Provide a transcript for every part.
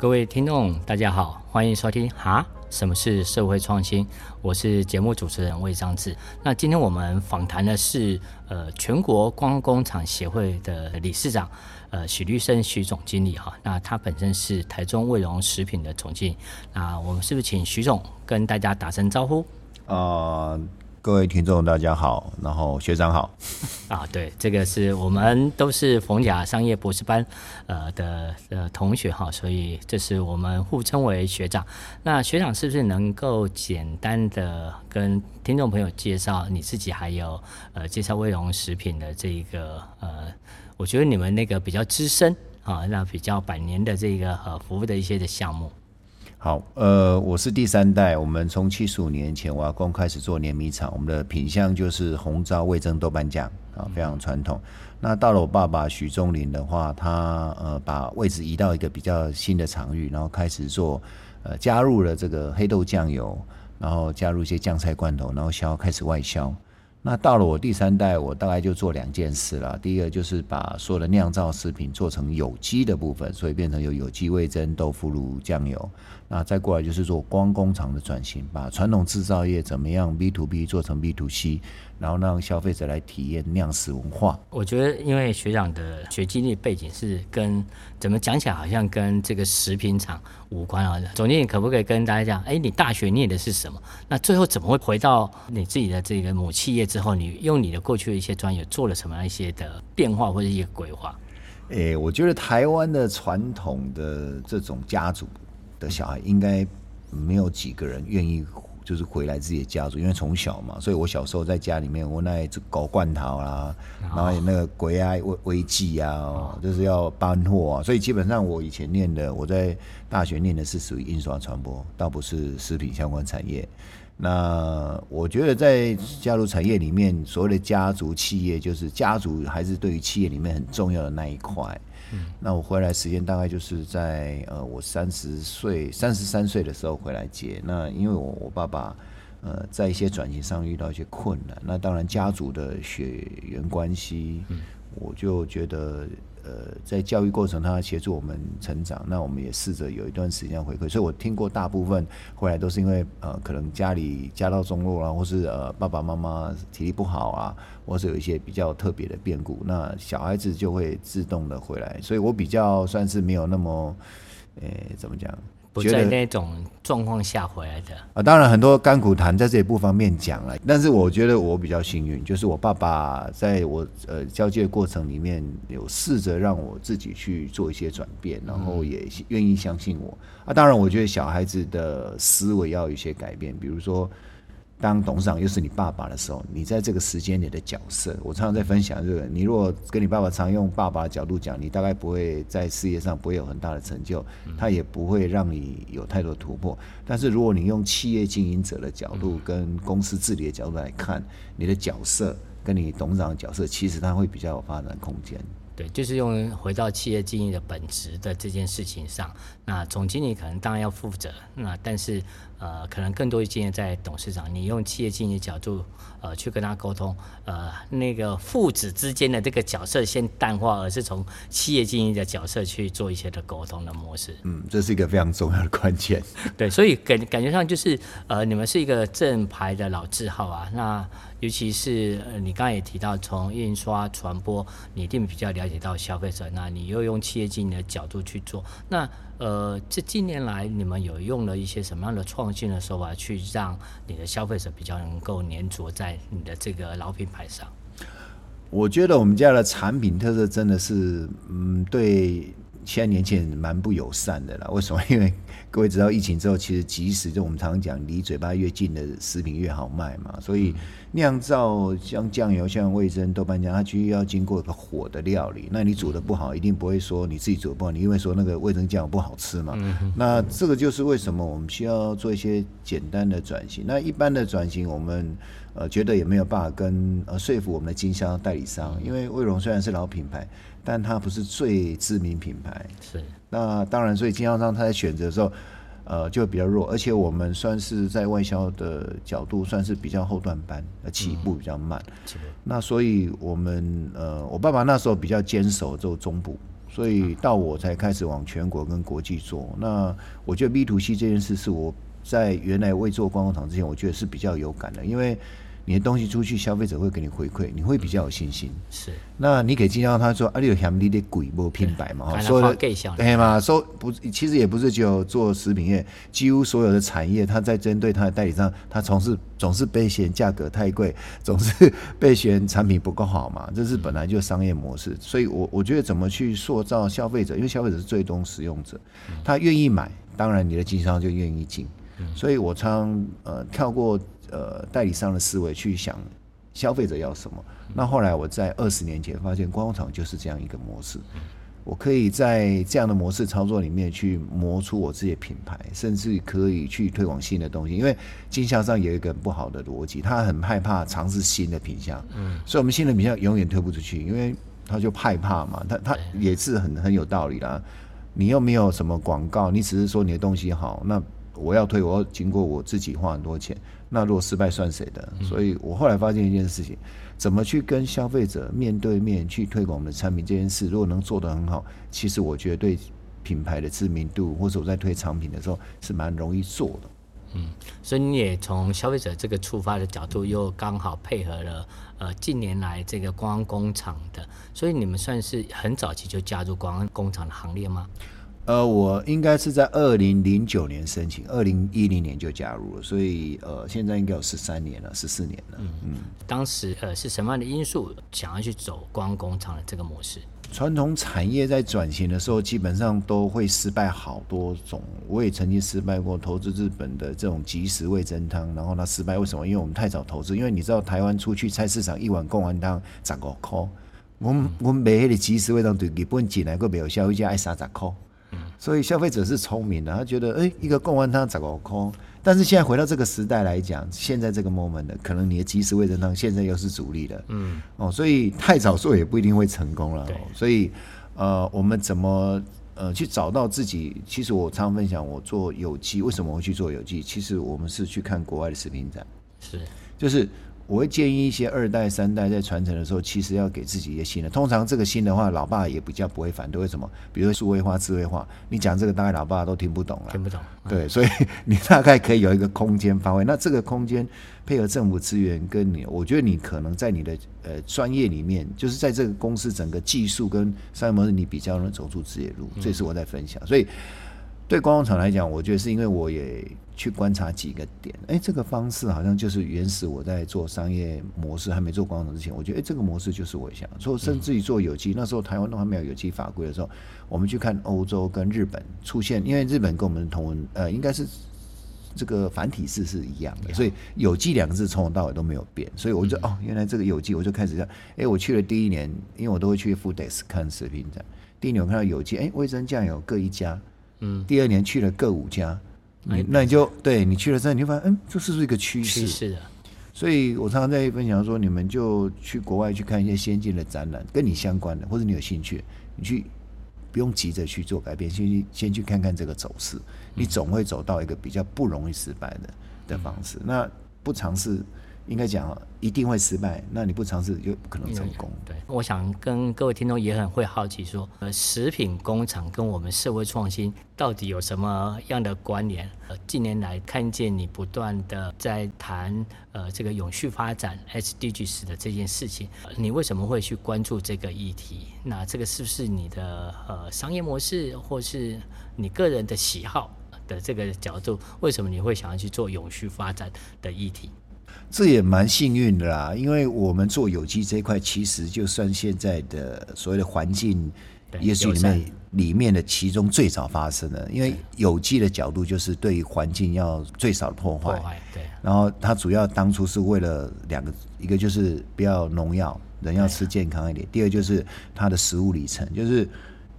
各位听众，大家好，欢迎收听哈，什么是社会创新？我是节目主持人魏章志。那今天我们访谈的是呃全国光工厂协会的理事长呃许律生许总经理哈。那他本身是台中味荣食品的总经理。那我们是不是请许总跟大家打声招呼？呃。各位听众，大家好，然后学长好。啊，对，这个是我们都是逢甲商业博士班呃的呃同学哈，所以这是我们互称为学长。那学长是不是能够简单的跟听众朋友介绍你自己，还有呃介绍威龙食品的这一个呃，我觉得你们那个比较资深啊，那比较百年的这个呃服务的一些的项目。好，呃，我是第三代。我们从七十五年前，我阿公开始做碾米厂。我们的品相就是红糟味增豆瓣酱啊，非常传统。那到了我爸爸许宗林的话，他呃把位置移到一个比较新的场域，然后开始做呃加入了这个黑豆酱油，然后加入一些酱菜罐头，然后销开始外销。那到了我第三代，我大概就做两件事了。第一个就是把所有的酿造食品做成有机的部分，所以变成有有机味增、豆腐乳、酱油。那再过来就是做光工厂的转型，把传统制造业怎么样 B to B 做成 B to C。然后让消费者来体验酿食文化。我觉得，因为学长的学经历背景是跟怎么讲起来，好像跟这个食品厂无关啊。总经理可不可以跟大家讲，哎，你大学念的是什么？那最后怎么会回到你自己的这个母企业之后，你用你的过去的一些专业做了什么样一些的变化或者一些规划？哎，我觉得台湾的传统的这种家族的小孩，应该没有几个人愿意。就是回来自己的家族，因为从小嘛，所以我小时候在家里面，我那搞罐头啦，然后有那个鬼啊、危危机啊，就是要搬货啊，所以基本上我以前念的，我在大学念的是属于印刷传播，倒不是食品相关产业。那我觉得在家族产业里面，所谓的家族企业，就是家族还是对于企业里面很重要的那一块。那我回来时间大概就是在呃，我三十岁、三十三岁的时候回来接。那因为我我爸爸呃，在一些转型上遇到一些困难，那当然家族的血缘关系，我就觉得。呃，在教育过程，他协助我们成长，那我们也试着有一段时间回馈。所以我听过大部分回来都是因为呃，可能家里家道中落啊，或是呃爸爸妈妈体力不好啊，或是有一些比较特别的变故，那小孩子就会自动的回来。所以我比较算是没有那么，呃，怎么讲？不在那种状况下回来的啊，当然很多甘苦谈在这里不方便讲了。但是我觉得我比较幸运，就是我爸爸在我呃交接的过程里面有试着让我自己去做一些转变，然后也愿意相信我啊。当然，我觉得小孩子的思维要有一些改变，比如说。当董事长又是你爸爸的时候，你在这个时间里的角色，我常常在分享这个。你如果跟你爸爸常用爸爸的角度讲，你大概不会在事业上不会有很大的成就，他也不会让你有太多突破。但是如果你用企业经营者的角度跟公司治理的角度来看，你的角色跟你董事长的角色，其实他会比较有发展空间。对，就是用回到企业经营的本质的这件事情上，那总经理可能当然要负责，那但是。呃，可能更多的经验在董事长，你用企业经营的角度，呃，去跟他沟通，呃，那个父子之间的这个角色先淡化，而是从企业经营的角色去做一些的沟通的模式。嗯，这是一个非常重要的关键。对，所以感感觉上就是，呃，你们是一个正牌的老字号啊。那尤其是呃，你刚才也提到，从印刷传播，你一定比较了解到消费者，那你又用企业经营的角度去做，那。呃，这近年来你们有用了一些什么样的创新的手法，去让你的消费者比较能够粘着在你的这个老品牌上？我觉得我们家的产品特色真的是，嗯，对。现在年轻人蛮不友善的啦，为什么？因为各位知道疫情之后，其实即使就我们常常讲，离嘴巴越近的食品越好卖嘛。所以酿造像酱油、像味增、豆瓣酱，它其实要经过一个火的料理。那你煮的不好，一定不会说你自己煮的不好，你因为说那个味增酱油不好吃嘛。那这个就是为什么我们需要做一些简单的转型。那一般的转型，我们呃觉得也没有办法跟呃说服我们的经销代理商，因为卫龙虽然是老品牌。但它不是最知名品牌，是那当然，所以经销商他在选择的时候，呃，就比较弱，而且我们算是在外销的角度算是比较后段班，起步比较慢。嗯、那所以我们呃，我爸爸那时候比较坚守做中部，所以到我才开始往全国跟国际做。那我觉得 B to C 这件事是我在原来未做观光厂之前，我觉得是比较有感的，因为。你的东西出去，消费者会给你回馈，你会比较有信心。是，那你可以经常他说啊，你有嫌你的鬼不品牌嘛？说的对嘛？说不，其实也不是只有做食品业，几乎所有的产业，他在针对他的代理商，他从事总是被嫌价格太贵，总是被嫌产品不够好嘛。这是本来就商业模式，所以我我觉得怎么去塑造消费者，因为消费者是最终使用者，他愿意买，当然你的经销商就愿意进。所以我常呃跳过。呃，代理商的思维去想消费者要什么。那后来我在二十年前发现，观光厂就是这样一个模式。我可以在这样的模式操作里面去磨出我自己的品牌，甚至可以去推广新的东西。因为经销商有一个不好的逻辑，他很害怕尝试新的品相。嗯，所以我们新的品相永远推不出去，因为他就害怕嘛。他他也是很很有道理啦。你又没有什么广告，你只是说你的东西好，那我要推，我要经过我自己花很多钱。那如果失败算谁的？所以我后来发现一件事情，怎么去跟消费者面对面去推广我们的产品这件事，如果能做得很好，其实我觉得对品牌的知名度，或者我在推产品的时候是蛮容易做的。嗯，所以你也从消费者这个出发的角度，又刚好配合了呃近年来这个观光工厂的，所以你们算是很早期就加入观光工厂的行列吗？呃，我应该是在二零零九年申请，二零一零年就加入了，所以呃，现在应该有十三年了，十四年了。嗯嗯。当时呃是什么样的因素想要去走观光工厂的这个模式？传统产业在转型的时候，基本上都会失败好多种。我也曾经失败过，投资日本的这种即食味噌汤，然后它失败为什么？因为我们太早投资。因为你知道，台湾出去菜市场一碗贡丸汤十五块，我们我们买那个即食味噌对日本进来个没有消费者爱三十块。所以消费者是聪明的，他觉得，哎、欸，一个贡丸汤找个空。但是现在回到这个时代来讲，现在这个 moment 的，可能你的即食味噌汤现在又是主力了，嗯，哦，所以太早做也不一定会成功了。所以，呃，我们怎么呃去找到自己？其实我常常分享，我做有机，为什么会去做有机？其实我们是去看国外的食品展，是，就是。我会建议一些二代、三代在传承的时候，其实要给自己一些新的。通常这个新的话，老爸也比较不会反对。为什么？比如说数位化、智慧化，你讲这个，大概老爸都听不懂了。听不懂。对，所以你大概可以有一个空间发挥。那这个空间配合政府资源，跟你，我觉得你可能在你的呃专业里面，就是在这个公司整个技术跟商业模式，你比较能走出自己的路。这是我在分享。所以。对观光厂来讲，我觉得是因为我也去观察几个点，哎，这个方式好像就是原始我在做商业模式还没做观光厂之前，我觉得哎，这个模式就是我想做，甚至于做有机。那时候台湾都还没有有机法规的时候，我们去看欧洲跟日本出现，因为日本跟我们的同文呃应该是这个繁体字是一样的，所以有机两个字从头到尾都没有变，所以我就哦，原来这个有机，我就开始这样，哎，我去了第一年，因为我都会去 Fooddesk 看食品展，第一年我看到有机，哎，味增酱油各一家。嗯，第二年去了各五家，你那你就对你去了之后，你就发现，嗯，这是不是一个趋势？是的。所以我常常在分享说，你们就去国外去看一些先进的展览，跟你相关的，或者你有兴趣，你去不用急着去做改变，先去先去看看这个走势，你总会走到一个比较不容易失败的的方式。那不尝试。应该讲一定会失败，那你不尝试就不可能成功。对，我想跟各位听众也很会好奇说，呃，食品工厂跟我们社会创新到底有什么样的关联？近年来看见你不断的在谈呃这个永续发展 SDGs 的这件事情，你为什么会去关注这个议题？那这个是不是你的呃商业模式，或是你个人的喜好的这个角度？为什么你会想要去做永续发展的议题？这也蛮幸运的啦，因为我们做有机这一块，其实就算现在的所谓的环境也是里面里面的其中最早发生的，因为有机的角度就是对于环境要最少的破坏。破坏，对。然后它主要当初是为了两个，一个就是不要农药，人要吃健康一点；第二就是它的食物里程，就是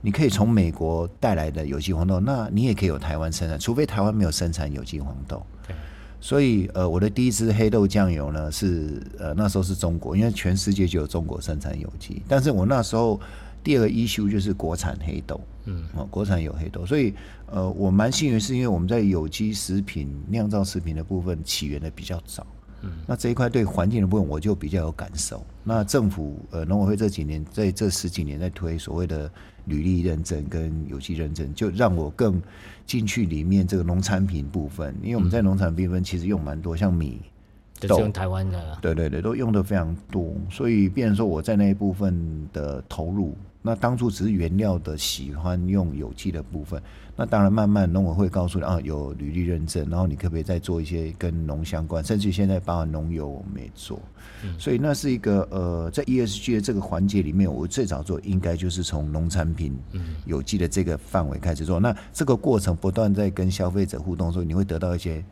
你可以从美国带来的有机黄豆，那你也可以有台湾生产，除非台湾没有生产有机黄豆。对。所以，呃，我的第一支黑豆酱油呢，是呃那时候是中国，因为全世界就有中国生产有机。但是我那时候第二个 issue 就是国产黑豆，嗯，啊，国产有黑豆。所以，呃，我蛮幸运，是因为我们在有机食品酿造食品的部分起源的比较早，嗯，那这一块对环境的部分，我就比较有感受。那政府呃农委会这几年在这十几年在推所谓的履历认证跟有机认证，就让我更进去里面这个农产品部分，因为我们在农产品部分其实用蛮多，像米。都是用台湾的，对对对，都用的非常多，所以变成说我在那一部分的投入，那当初只是原料的喜欢用有机的部分，那当然慢慢农委会告诉你啊，有履历认证，然后你可不可以再做一些跟农相关，甚至现在包含农友我没做，嗯，所以那是一个呃，在 ESG 的这个环节里面，我最早做应该就是从农产品有机的这个范围开始做，那这个过程不断在跟消费者互动的时候，你会得到一些。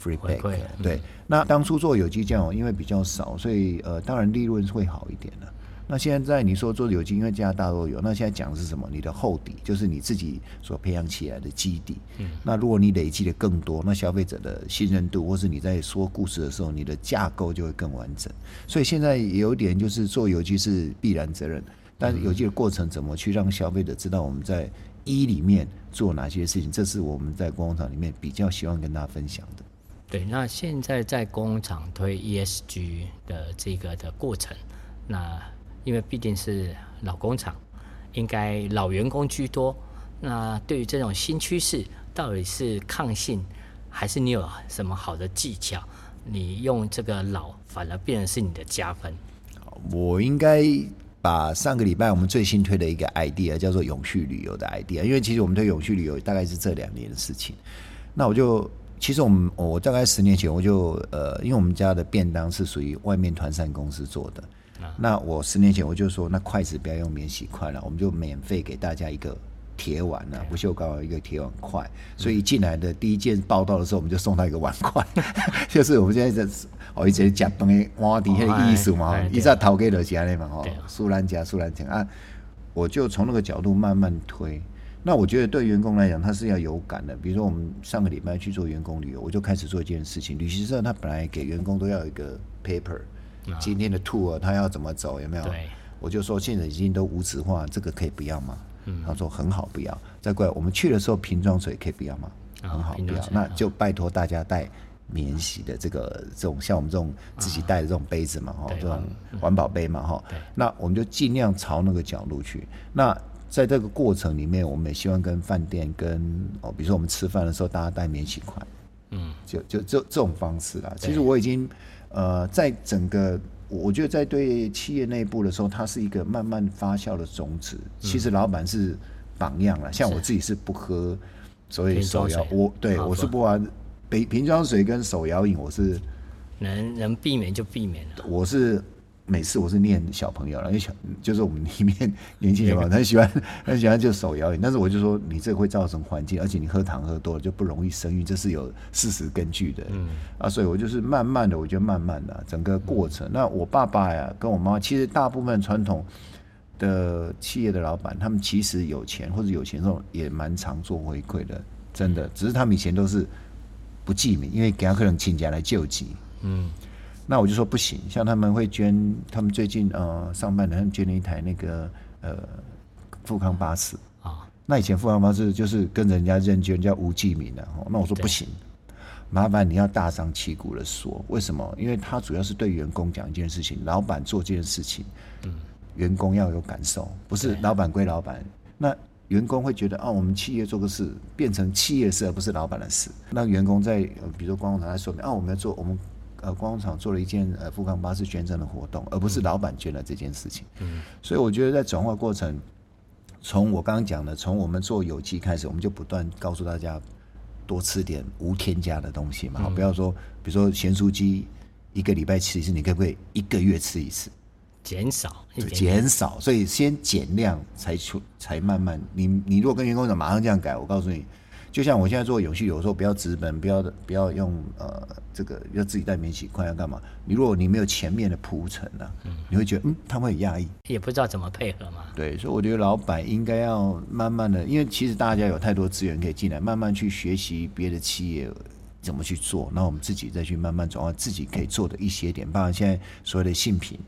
free back 对，嗯、那当初做有机酱油因为比较少，所以呃，当然利润会好一点的。那现在你说做有机，因为加拿大都有，那现在讲的是什么？你的厚底就是你自己所培养起来的基底。嗯，那如果你累积的更多，那消费者的信任度，或是你在说故事的时候，你的架构就会更完整。所以现在有一点就是做有机是必然责任，但是有机的过程怎么去让消费者知道我们在一里面做哪些事情，这是我们在工厂里面比较希望跟大家分享的。对，那现在在工厂推 ESG 的这个的过程，那因为毕竟是老工厂，应该老员工居多。那对于这种新趋势，到底是抗性，还是你有什么好的技巧？你用这个老，反而变成是你的加分。我应该把上个礼拜我们最新推的一个 idea 叫做永续旅游的 idea，因为其实我们推永续旅游大概是这两年的事情。那我就。其实我们我大概十年前我就呃，因为我们家的便当是属于外面团膳公司做的，啊、那我十年前我就说，那筷子不要用免洗筷了，我们就免费给大家一个铁碗啊，不锈钢的一个铁碗筷。所以一进来的第一件报道的时候，我们就送他一个碗筷，嗯、就是我们现在在哦，一直讲东西碗底下的意思嘛，一直掏给了家里嘛，哈，苏兰家苏兰家啊，我就从那个角度慢慢推。那我觉得对员工来讲，他是要有感的。比如说，我们上个礼拜去做员工旅游，我就开始做一件事情。旅行社他本来给员工都要有一个 paper，今天的 tour 他要怎么走，有没有？对。我就说现在已经都无纸化，这个可以不要吗？嗯。他说很好，不要。再过来，我们去的时候瓶装水可以不要吗？很好，不要。那就拜托大家带免洗的这个这种像我们这种自己带的这种杯子嘛，哈，这种环保杯嘛，哈。那我们就尽量朝那个角度去。那在这个过程里面，我们也希望跟饭店跟哦，比如说我们吃饭的时候，大家带免洗筷，嗯，就就这这种方式啦。其实我已经呃，在整个我觉得在对企业内部的时候，它是一个慢慢发酵的种子。其实老板是榜样了，像我自己是不喝所以手摇，我对我是不玩瓶瓶装水跟手摇饮，我是能能避免就避免了。我是。每次我是念小朋友了，因为小就是我们里面 年轻人嘛，很喜欢很喜欢就手摇饮，但是我就说你这个会造成环境，而且你喝糖喝多了就不容易生育，这是有事实根据的。嗯啊，所以我就是慢慢的，我觉得慢慢的整个过程。那我爸爸呀，跟我妈，其实大部分传统的企业的老板，他们其实有钱或者有钱这种也蛮常做回馈的，真的。只是他们以前都是不记名，因为给他客人请假来救急。嗯。那我就说不行，像他们会捐，他们最近呃上半年他们捐了一台那个呃富康巴士啊。那以前富康巴士就是跟人家认捐叫吴记明的，那我说不行，麻烦你要大张旗鼓的说，为什么？因为他主要是对员工讲一件事情，老板做这件事情，嗯，员工要有感受，不是老板归老板，那员工会觉得啊，我们企业做个事变成企业事，而不是老板的事。那员工在比如说光光在说明啊，我们要做我们。呃，观光厂做了一件呃富康巴士捐赠的活动，而不是老板捐了这件事情。嗯，所以我觉得在转化过程，从我刚刚讲的，从我们做有机开始，我们就不断告诉大家多吃点无添加的东西嘛。好，不要说，比如说咸酥鸡一个礼拜吃一次，你可不可以一个月吃一次？减少，减少。所以先减量才出，才慢慢。你你如果跟员工讲马上这样改，我告诉你。就像我现在做游戏，有时候不要纸本，不要不要用呃这个要自己带免洗筷要干嘛？你如果你没有前面的铺陈呢，你会觉得嗯他会很压抑，也不知道怎么配合嘛。对，所以我觉得老板应该要慢慢的，因为其实大家有太多资源可以进来，慢慢去学习别的企业怎么去做，那我们自己再去慢慢转化自己可以做的一些点，包括现在所谓的性品。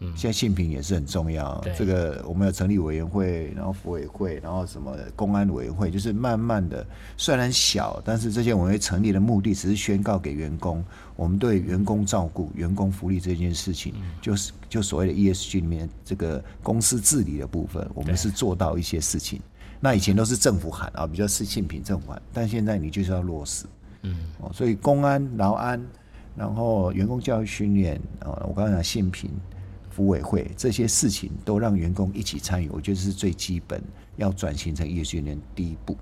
嗯，现在性平也是很重要。这个我们有成立委员会，然后服委会，然后什么公安委员会，就是慢慢的，虽然小，但是这些委员会成立的目的只是宣告给员工，我们对员工照顾、员工福利这件事情，就是就所谓的 ESG 里面这个公司治理的部分，我们是做到一些事情。那以前都是政府喊啊，比较是性平政府喊，但现在你就是要落实。嗯，哦，所以公安、劳安，然后员工教育训练啊，我刚才讲性平。福委会这些事情都让员工一起参与，我觉得是最基本要转型成业训练第一步。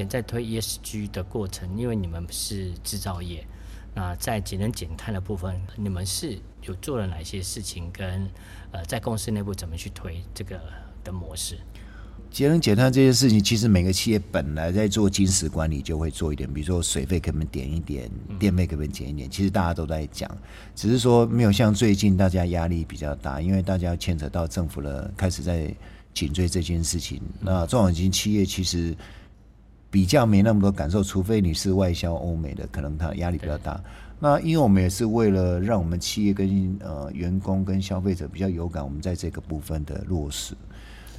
前在推 ESG 的过程，因为你们是制造业，那在节能减碳的部分，你们是有做了哪些事情跟？跟呃，在公司内部怎么去推这个的模式？节能减碳这些事情，其实每个企业本来在做金石管理就会做一点，比如说水费可不可以点一点，电费可不可以减一点，其实大家都在讲，只是说没有像最近大家压力比较大，因为大家牵扯到政府了，开始在紧追这件事情。那中小型企业其实。比较没那么多感受，除非你是外销欧美的，可能它压力比较大。那因为我们也是为了让我们企业跟呃员工跟消费者比较有感，我们在这个部分的落实，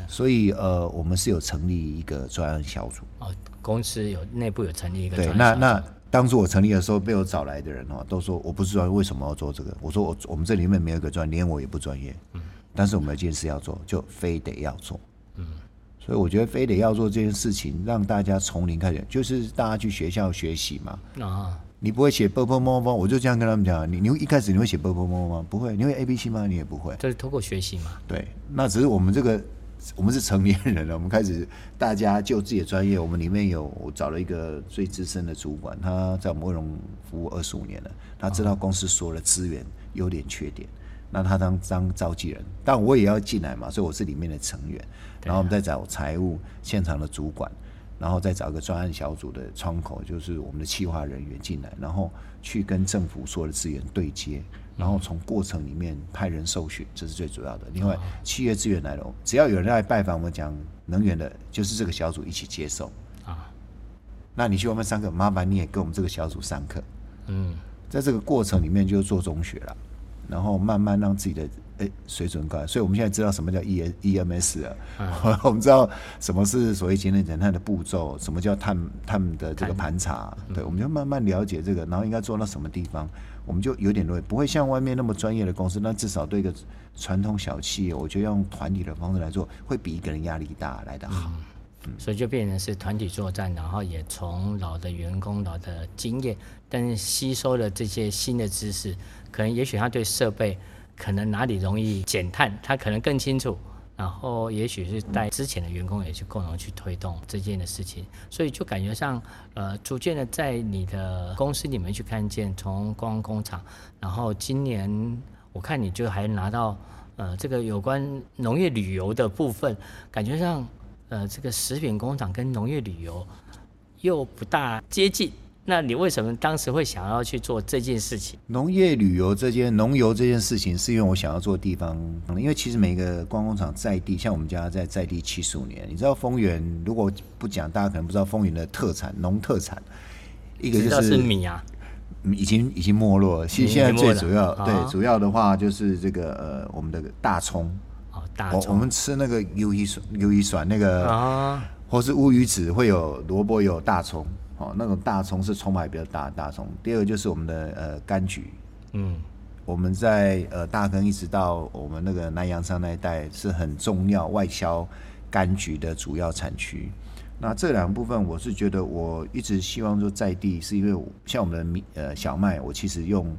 所以呃我们是有成立一个专案小组。哦，公司有内部有成立一个对。那那当初我成立的时候，被我找来的人哦，都说我不是专业，为什么要做这个？我说我我们这里面没有一个专，连我也不专业。嗯。但是我们有件事要做，就非得要做。嗯。所以我觉得非得要做这件事情，让大家从零开始，就是大家去学校学习嘛。啊，你不会写 b b m m，我就这样跟他们讲：你你会一开始你会写 b b m m 吗？不会，你会 a b c 吗？你也不会。就是通过学习嘛。对，那只是我们这个，我们是成年人了，我们开始大家就自己的专业。我们里面有找了一个最资深的主管，他在我们汇龙服务二十五年了，他知道公司所有的资源优点缺点。那他当当召集人，但我也要进来嘛，所以我是里面的成员。然后我们再找财务现场的主管，然后再找一个专案小组的窗口，就是我们的企划人员进来，然后去跟政府所有的资源对接，然后从过程里面派人受训，这是最主要的。另外，企业资源来了，只要有人来拜访我们讲能源的，就是这个小组一起接受啊。那你去外面上课，麻烦你也跟我们这个小组上课。嗯，在这个过程里面就做中学了。然后慢慢让自己的诶、欸、水准高，所以我们现在知道什么叫 E E M S 了。嗯、我们知道什么是所谓节能减碳的步骤，什么叫碳碳的这个盘查。嗯、对，我们就慢慢了解这个，然后应该做到什么地方，我们就有点累，不会像外面那么专业的公司。那至少对一个传统小企业，我觉得用团体的方式来做，会比一个人压力大来得好。所以就变成是团体作战，然后也从老的员工、老的经验，但是吸收了这些新的知识。可能也许他对设备可能哪里容易减碳，他可能更清楚。然后也许是带之前的员工也去共同去推动这件的事情，所以就感觉上呃逐渐的在你的公司里面去看见，从光工厂，然后今年我看你就还拿到呃这个有关农业旅游的部分，感觉上呃这个食品工厂跟农业旅游又不大接近。那你为什么当时会想要去做这件事情？农业旅游这件农游这件事情，是因为我想要做地方，因为其实每个观光工厂在地，像我们家在在地七十五年，你知道丰原如果不讲，大家可能不知道丰原的特产农特产，一个就是，是米啊，已经已经没落了。其实现在最主要对主要的话就是这个呃我们的大葱，哦大葱，我们吃那个鱿鱼笋鱿鱼笋那个啊，或是乌鱼子会有萝卜有大葱。哦，那种大葱是葱白比较大的大葱。第二个就是我们的呃柑橘，嗯，我们在呃大坑一直到我们那个南洋山那一带是很重要外销柑橘的主要产区。那这两部分，我是觉得我一直希望说在地，是因为像我们的米呃小麦，我其实用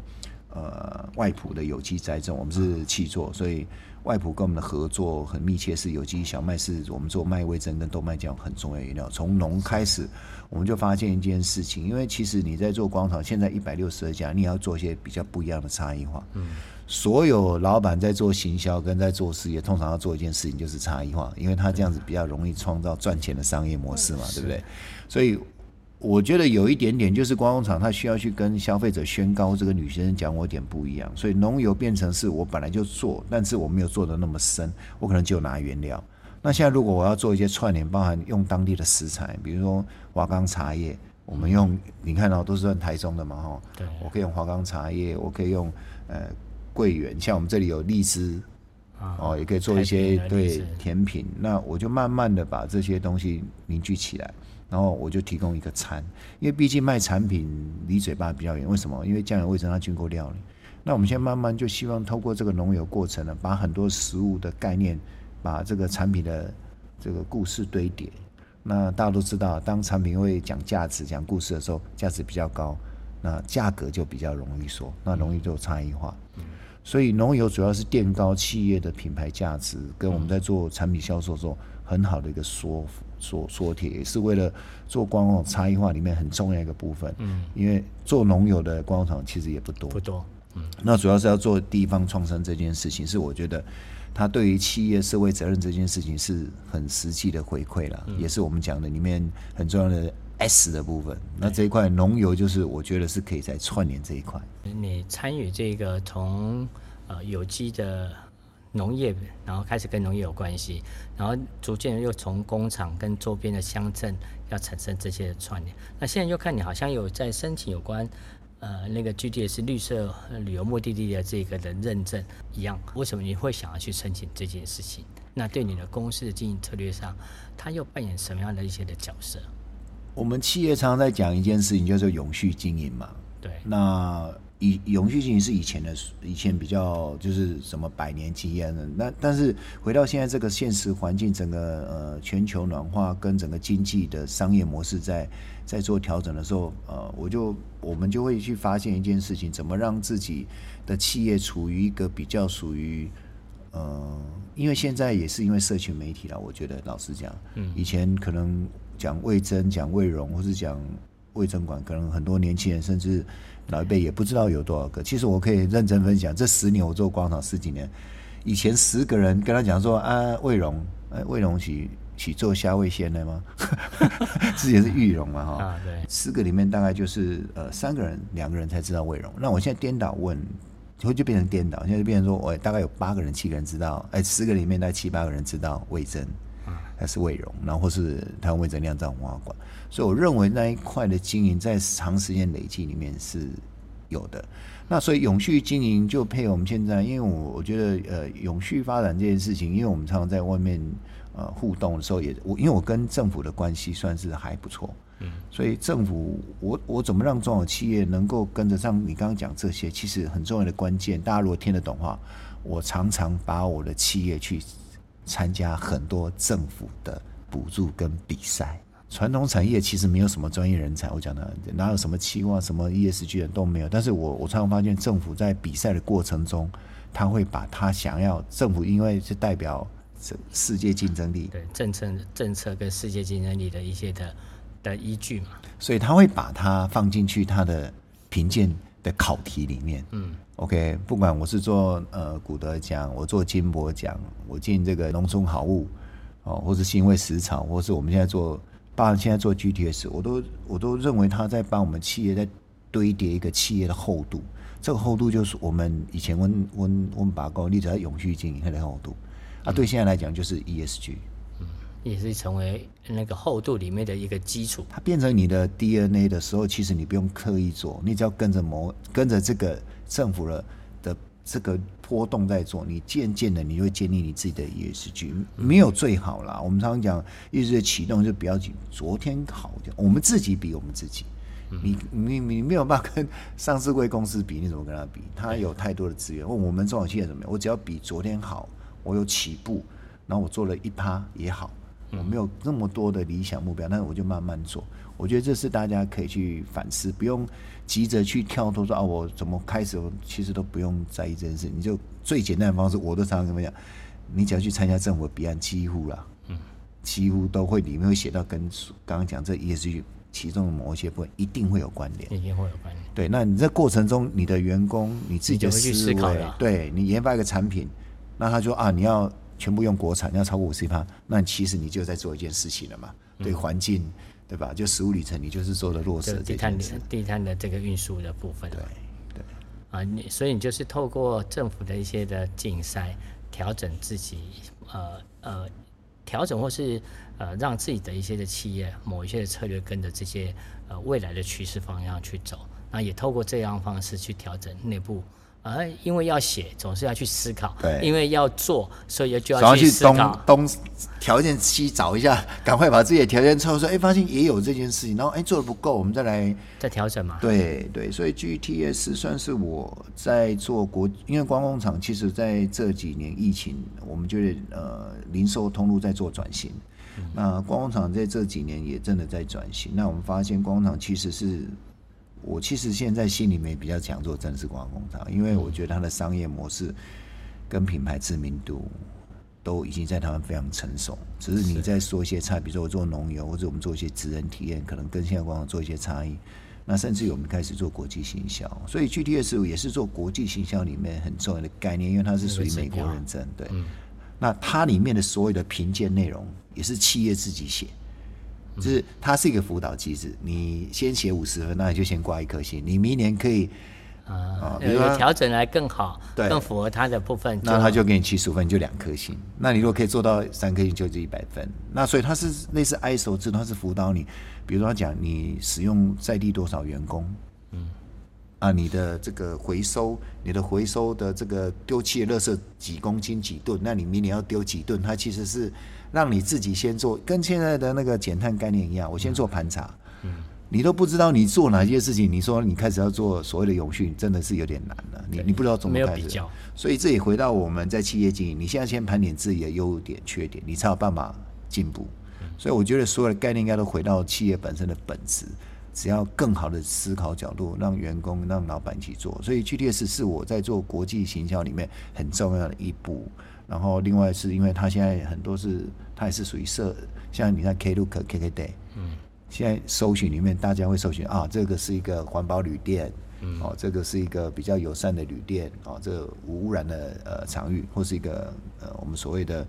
呃外埔的有机栽种，我们是气作，所以外埔跟我们的合作很密切，是有机小麦是我们做麦味增跟豆麦酱很重要的原料。从农开始，我们就发现一件事情，因为其实你在做广场，现在一百六十二家，你也要做一些比较不一样的差异化。嗯。所有老板在做行销跟在做事业，通常要做一件事情就是差异化，因为他这样子比较容易创造赚钱的商业模式嘛，对不对？所以我觉得有一点点就是观光厂，它需要去跟消费者宣告这个女先生讲我点不一样，所以农油变成是我本来就做，但是我没有做的那么深，我可能就拿原料。那现在如果我要做一些串联，包含用当地的食材，比如说华冈茶叶，我们用你看到都是在台中的嘛，哈，对，我可以用华冈茶叶，我可以用呃。桂圆，像我们这里有荔枝，哦，也可以做一些对甜品。那我就慢慢的把这些东西凝聚起来，然后我就提供一个餐，因为毕竟卖产品离嘴巴比较远。为什么？因为酱油、味噌它经过料理。那我们现在慢慢就希望透过这个农游过程呢，把很多食物的概念，把这个产品的这个故事堆叠。那大家都知道，当产品会讲价值、讲故事的时候，价值比较高，那价格就比较容易说，那容易做差异化。所以农游主要是垫高企业的品牌价值，跟我们在做产品销售中很好的一个说服缩缩贴，也是为了做观光差异化里面很重要一个部分。嗯，因为做农友的观光厂其实也不多，不多。嗯，那主要是要做地方创生这件事情，是我觉得他对于企业社会责任这件事情是很实际的回馈了，也是我们讲的里面很重要的。S 的部分，那这一块农油就是我觉得是可以在串联这一块。你参与这个从呃有机的农业，然后开始跟农业有关系，然后逐渐又从工厂跟周边的乡镇要产生这些串联。那现在又看你好像有在申请有关呃那个 GDS 绿色旅游目的地的这个的认证一样，为什么你会想要去申请这件事情？那对你的公司的经营策略上，它又扮演什么样的一些的角色？我们企业常常在讲一件事情，叫做永续经营嘛。对。那以永续经营是以前的，以前比较就是什么百年经验的。那但是回到现在这个现实环境，整个呃全球暖化跟整个经济的商业模式在在做调整的时候，呃，我就我们就会去发现一件事情，怎么让自己的企业处于一个比较属于呃，因为现在也是因为社群媒体了，我觉得老实讲，嗯，以前可能。讲魏征，讲魏荣，或是讲味噌馆，可能很多年轻人甚至老一辈也不知道有多少个。其实我可以认真分享，这十年我做广场十几年，以前十个人跟他讲说啊，魏荣，哎，味荣起起做虾味鲜的吗？之前是玉荣嘛哈，对，十个里面大概就是呃三个人，两个人才知道魏荣。那我现在颠倒问，就就变成颠倒，现在就变成说我大概有八个人、七个人知道，哎，十个里面大概七八个人知道味噌。还是卫荣，然后或是台湾卫生酿造文化馆，所以我认为那一块的经营在长时间累积里面是有的。那所以永续经营就配合我们现在，因为我我觉得呃永续发展这件事情，因为我们常常在外面呃互动的时候也，也我因为我跟政府的关系算是还不错，嗯，所以政府我我怎么让中小企业能够跟得上你刚刚讲这些，其实很重要的关键，大家如果听得懂的话，我常常把我的企业去。参加很多政府的补助跟比赛，传统产业其实没有什么专业人才，我讲的哪有什么期望、什么 ESG 的都没有。但是我我常常发现，政府在比赛的过程中，他会把他想要政府，因为是代表世界竞争力，对政策政策跟世界竞争力的一些的的依据嘛，所以他会把它放进去他的评鉴的考题里面。嗯。OK，不管我是做呃古德奖，我做金箔奖，我进这个农村好物哦，或是新味食草，或是我们现在做，包括现在做 GTS，我都我都认为他在帮我们企业在堆叠一个企业的厚度。这个厚度就是我们以前温温温把高例子在永续经营它的厚度，啊，对现在来讲就是 ESG，嗯，也是成为那个厚度里面的一个基础。它变成你的 DNA 的时候，其实你不用刻意做，你只要跟着模跟着这个。政府的的这个波动在做，你渐渐的你就会建立你自己的 ESG，没有最好啦。我们常常讲，ESG 的启动就不要紧，昨天好点，我们自己比我们自己，你你你没有办法跟上市贵公司比，你怎么跟他比？他有太多的资源。问我们中小企业怎么样？我只要比昨天好，我有起步，然后我做了一趴也好，我没有那么多的理想目标，但是我就慢慢做。我觉得这是大家可以去反思，不用急着去跳脱说啊，我怎么开始？我其实都不用在意这件事。你就最简单的方式，我都常常跟他们讲，你只要去参加政府的彼岸，几乎啦，嗯，几乎都会里面会写到跟刚刚讲这 ESG 其中的某一些部分一定会有关联，一定会有关联。对，那你这过程中，你的员工你自己的思维，对你研发一个产品，那他说啊，你要全部用国产，你要超过五十趴，那其实你就在做一件事情了嘛，对环境，对吧？就食物里程，你就是做的落实地碳地碳的这个运输的部分，对对啊，你所以你就是透过政府的一些的竞赛，调整自己，呃呃，调整或是。呃，让自己的一些的企业某一些的策略跟着这些呃未来的趋势方向去走，那也透过这样方式去调整内部。呃，因为要写，总是要去思考。对。因为要做，所以就要去思考。东东条件西找一下，赶快把自己的条件凑出来。哎，发现也有这件事情，然后哎做的不够，我们再来再调整嘛。对对，所以 GTS 算是我在做国，因为观光工厂其实在这几年疫情，我们就是呃零售通路在做转型。那观光厂在这几年也真的在转型。那我们发现，观光厂其实是我其实现在心里面比较想做正式广告工厂，因为我觉得它的商业模式跟品牌知名度都已经在台湾非常成熟。只是你在说一些差，比如说我做农游，或者我们做一些职人体验，可能跟现在广告做一些差异。那甚至于我们开始做国际行销，所以 GTS 也是做国际行销里面很重要的概念，因为它是属于美国认证。对，那它里面的所有的评鉴内容。也是企业自己写，就是它是一个辅导机制。你先写五十分，那你就先挂一颗星。你明年可以啊，比如说调整来更好，对，更符合它的部分，那他就给你七十五分，就两颗星。那你如果可以做到三颗星，就是一百分。那所以它是类似 ISO 制度，它是辅导你。比如说他讲你使用在地多少员工，嗯，啊，你的这个回收，你的回收的这个丢弃的垃圾几公斤几吨，那你明年要丢几吨？它其实是。让你自己先做，跟现在的那个减碳概念一样。我先做盘查，嗯，你都不知道你做哪些事情，你说你开始要做所谓的永续，真的是有点难了。你你不知道怎么开始。所以这也回到我们在企业经营，你现在先盘点自己的优点、缺点，你才有办法进步。所以我觉得所有的概念应该都回到企业本身的本质，只要更好的思考角度，让员工、让老板一起做。所以 GTS 是我在做国际行销里面很重要的一步。然后另外是因为它现在很多是。它也是属于社，像你看 Klook、KKday，嗯，现在搜寻里面大家会搜寻啊，这个是一个环保旅店，嗯，哦，这个是一个比较友善的旅店，哦，这个无污染的呃场域，或是一个呃我们所谓的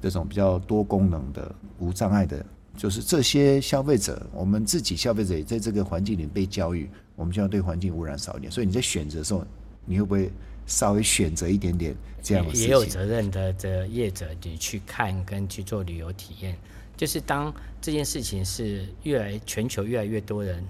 这种比较多功能的无障碍的，就是这些消费者，我们自己消费者也在这个环境里被教育，我们就要对环境污染少一点，所以你在选择的时候，你会不会？稍微选择一点点这样的事情，也有责任的这业者，你去看跟去做旅游体验，就是当这件事情是越来全球越来越多人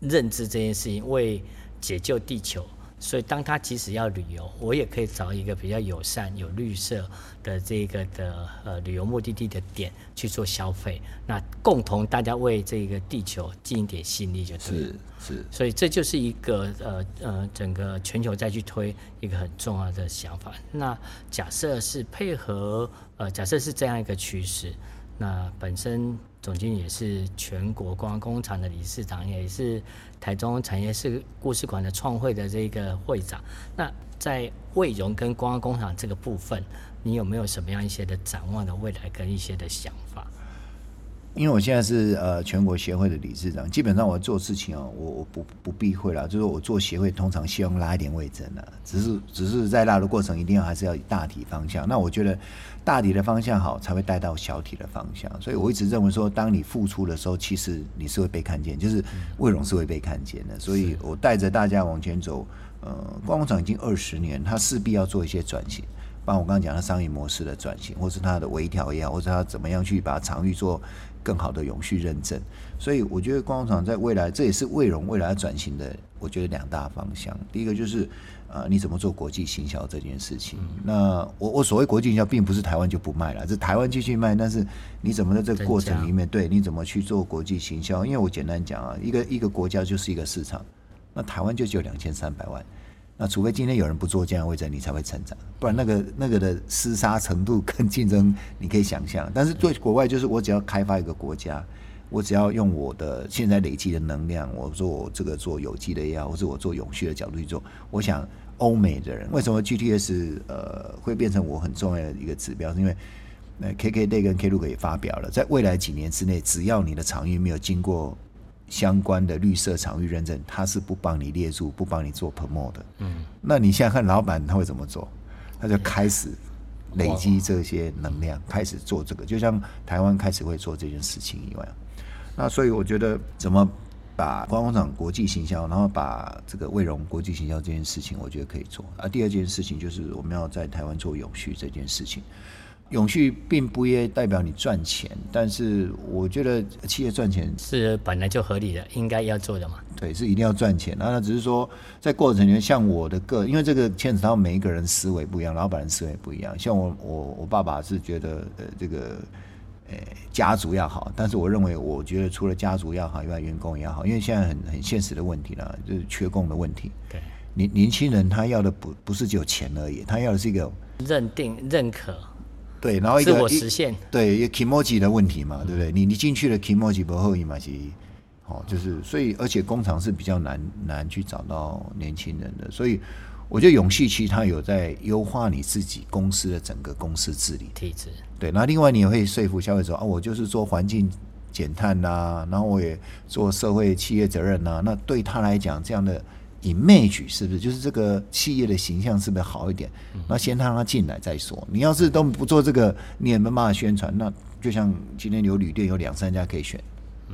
认知这件事情，为解救地球。所以，当他即使要旅游，我也可以找一个比较友善、有绿色的这个的呃旅游目的地的点去做消费。那共同大家为这个地球尽一点心力就对了。是是。所以这就是一个呃呃整个全球再去推一个很重要的想法。那假设是配合呃假设是这样一个趋势，那本身。总经理也是全国光工厂的理事长，也是台中产业市故事馆的创会的这个会长。那在卫融跟光工厂这个部分，你有没有什么样一些的展望的未来跟一些的想法？因为我现在是呃全国协会的理事长，基本上我做事情哦，我我不不避讳了，就是我做协会通常希望拉一点位置的，只是只是在拉的过程一定要还是要以大体方向。那我觉得大体的方向好，才会带到小体的方向。所以我一直认为说，当你付出的时候，其实你是会被看见，就是卫融是会被看见的。所以我带着大家往前走。呃，观光工厂已经二十年，它势必要做一些转型。包括我刚刚讲的商业模式的转型，或是它的微调也好，或是它怎么样去把场域做。更好的永续认证，所以我觉得观光厂在未来，这也是卫荣未来要转型的，我觉得两大方向。第一个就是，呃，你怎么做国际行销这件事情？那我我所谓国际行销，并不是台湾就不卖了，是台湾继续卖，但是你怎么在这个过程里面，对，你怎么去做国际行销？因为我简单讲啊，一个一个国家就是一个市场，那台湾就只有两千三百万。那除非今天有人不做这样的位置，你才会成长，不然那个那个的厮杀程度跟竞争，你可以想象。但是对国外，就是我只要开发一个国家，我只要用我的现在累积的能量，我做这个做有机的也好，或者我做永续的角度去做，我想欧美的人为什么 GTS 呃会变成我很重要的一个指标，是因为那 KKday 跟 Klook 也发表了，在未来几年之内，只要你的场域没有经过。相关的绿色场域认证，他是不帮你列入，不帮你做 promote 的。嗯，那你现在看老板他会怎么做？他就开始累积这些能量，开始做这个，就像台湾开始会做这件事情一样。那所以我觉得，怎么把观光厂国际行销，然后把这个卫荣国际行销这件事情，我觉得可以做。啊，第二件事情就是我们要在台湾做永续这件事情。永续并不也代表你赚钱，但是我觉得企业赚钱是本来就合理的，应该要做的嘛。对，是一定要赚钱。那只是说在过程里面，像我的个，因为这个牵扯到每一个人思维不一样，老板人思维不一样。像我，我我爸爸是觉得呃这个呃家族要好，但是我认为，我觉得除了家族要好以外，员工也要好，因为现在很很现实的问题了，就是缺工的问题。对，年年轻人他要的不不是只有钱而已，他要的是一个认定认可。对，然后一个自我实现，对，一个 kimoji 的问题嘛，对不对？你你进去了 kimoji 不后裔嘛，其实，哦，就是所以，而且工厂是比较难难去找到年轻人的，所以我觉得永续其实它有在优化你自己公司的整个公司治理体制。对，那另外你也会说服消费者啊，我就是做环境减碳呐、啊，然后我也做社会企业责任呐、啊，那对他来讲这样的。Image 是不是就是这个企业的形象是不是好一点？那先让他进来再说。你要是都不做这个，你也没办法宣传。那就像今天有旅店有两三家可以选，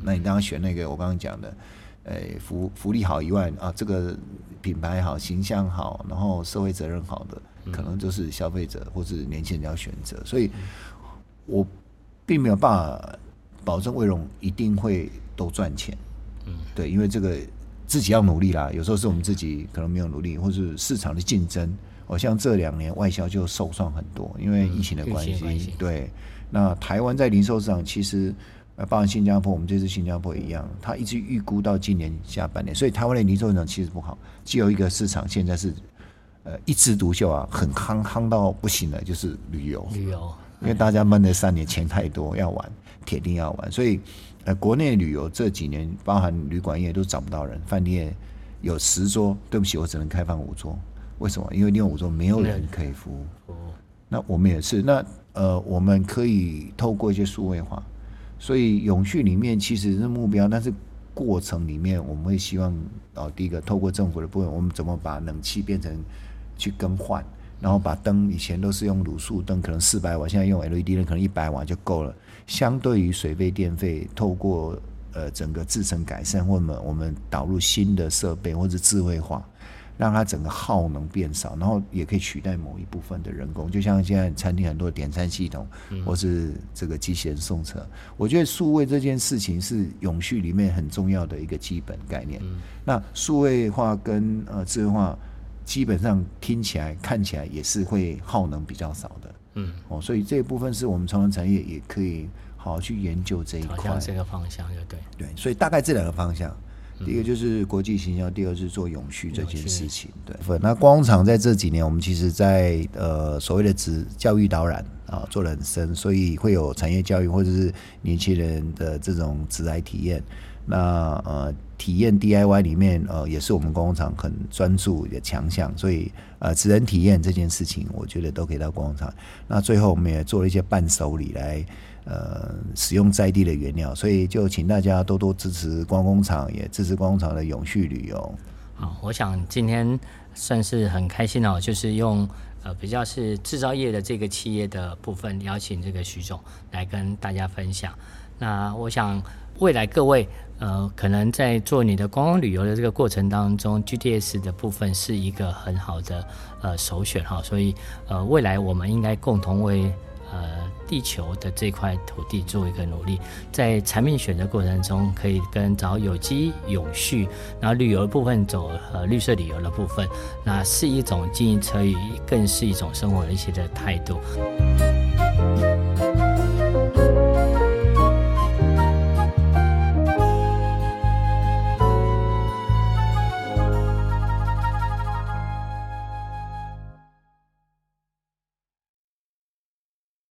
那你当然选那个我刚刚讲的，呃，福福利好以外啊，这个品牌好、形象好，然后社会责任好的，可能就是消费者或是年轻人要选择。所以，我并没有办法保证卫荣一定会都赚钱。嗯，对，因为这个。自己要努力啦，有时候是我们自己可能没有努力，或是市场的竞争。哦，像这两年外销就受创很多，因为疫情的关系。嗯、对，那台湾在零售市场其实，呃，包括新加坡，我们这次新加坡也一样，它一直预估到今年下半年，所以台湾的零售市场其实不好。只有一个市场现在是，呃，一枝独秀啊，很夯夯到不行了，就是旅游。旅游，因为大家闷了三年，钱太多，要玩，铁定要玩，所以。呃，国内旅游这几年，包含旅馆业都找不到人，饭店有十桌，对不起，我只能开放五桌。为什么？因为另外五桌没有人可以服务。那我们也是，那呃，我们可以透过一些数位化，所以永续里面其实是目标，但是过程里面我们会希望，哦，第一个透过政府的部分，我们怎么把冷气变成去更换，然后把灯以前都是用卤素灯，可能四百瓦，现在用 LED 灯可能一百瓦就够了。相对于水费电费，透过呃整个制程改善，或者我们我们导入新的设备或者智慧化，让它整个耗能变少，然后也可以取代某一部分的人工，就像现在餐厅很多点餐系统，或是这个机器人送车。我觉得数位这件事情是永续里面很重要的一个基本概念。那数位化跟呃智慧化，基本上听起来看起来也是会耗能比较少的。嗯，哦，所以这一部分是我们传统产业也可以好好去研究这一块，这个方向就对。对，所以大概这两个方向，第一个就是国际行销，第二是做永续这件事情。对，那观光厂在这几年，我们其实在呃所谓的职教育导览啊做得很深，所以会有产业教育或者是年轻人的这种职来体验。那呃，体验 DIY 里面呃，也是我们观光场很专注的强项，所以呃，职人体验这件事情，我觉得都可以到观光场。那最后我们也做了一些伴手礼来呃，使用在地的原料，所以就请大家多多支持光工厂，也支持光工厂的永续旅游。好，我想今天算是很开心哦，就是用呃比较是制造业的这个企业的部分，邀请这个徐总来跟大家分享。那我想未来各位。呃，可能在做你的观光旅游的这个过程当中，GTS 的部分是一个很好的呃首选哈，所以呃未来我们应该共同为呃地球的这块土地做一个努力，在产品选择过程中，可以跟找有机永续，然后旅游的部分走呃绿色旅游的部分，那是一种经营车语，更是一种生活的一些的态度。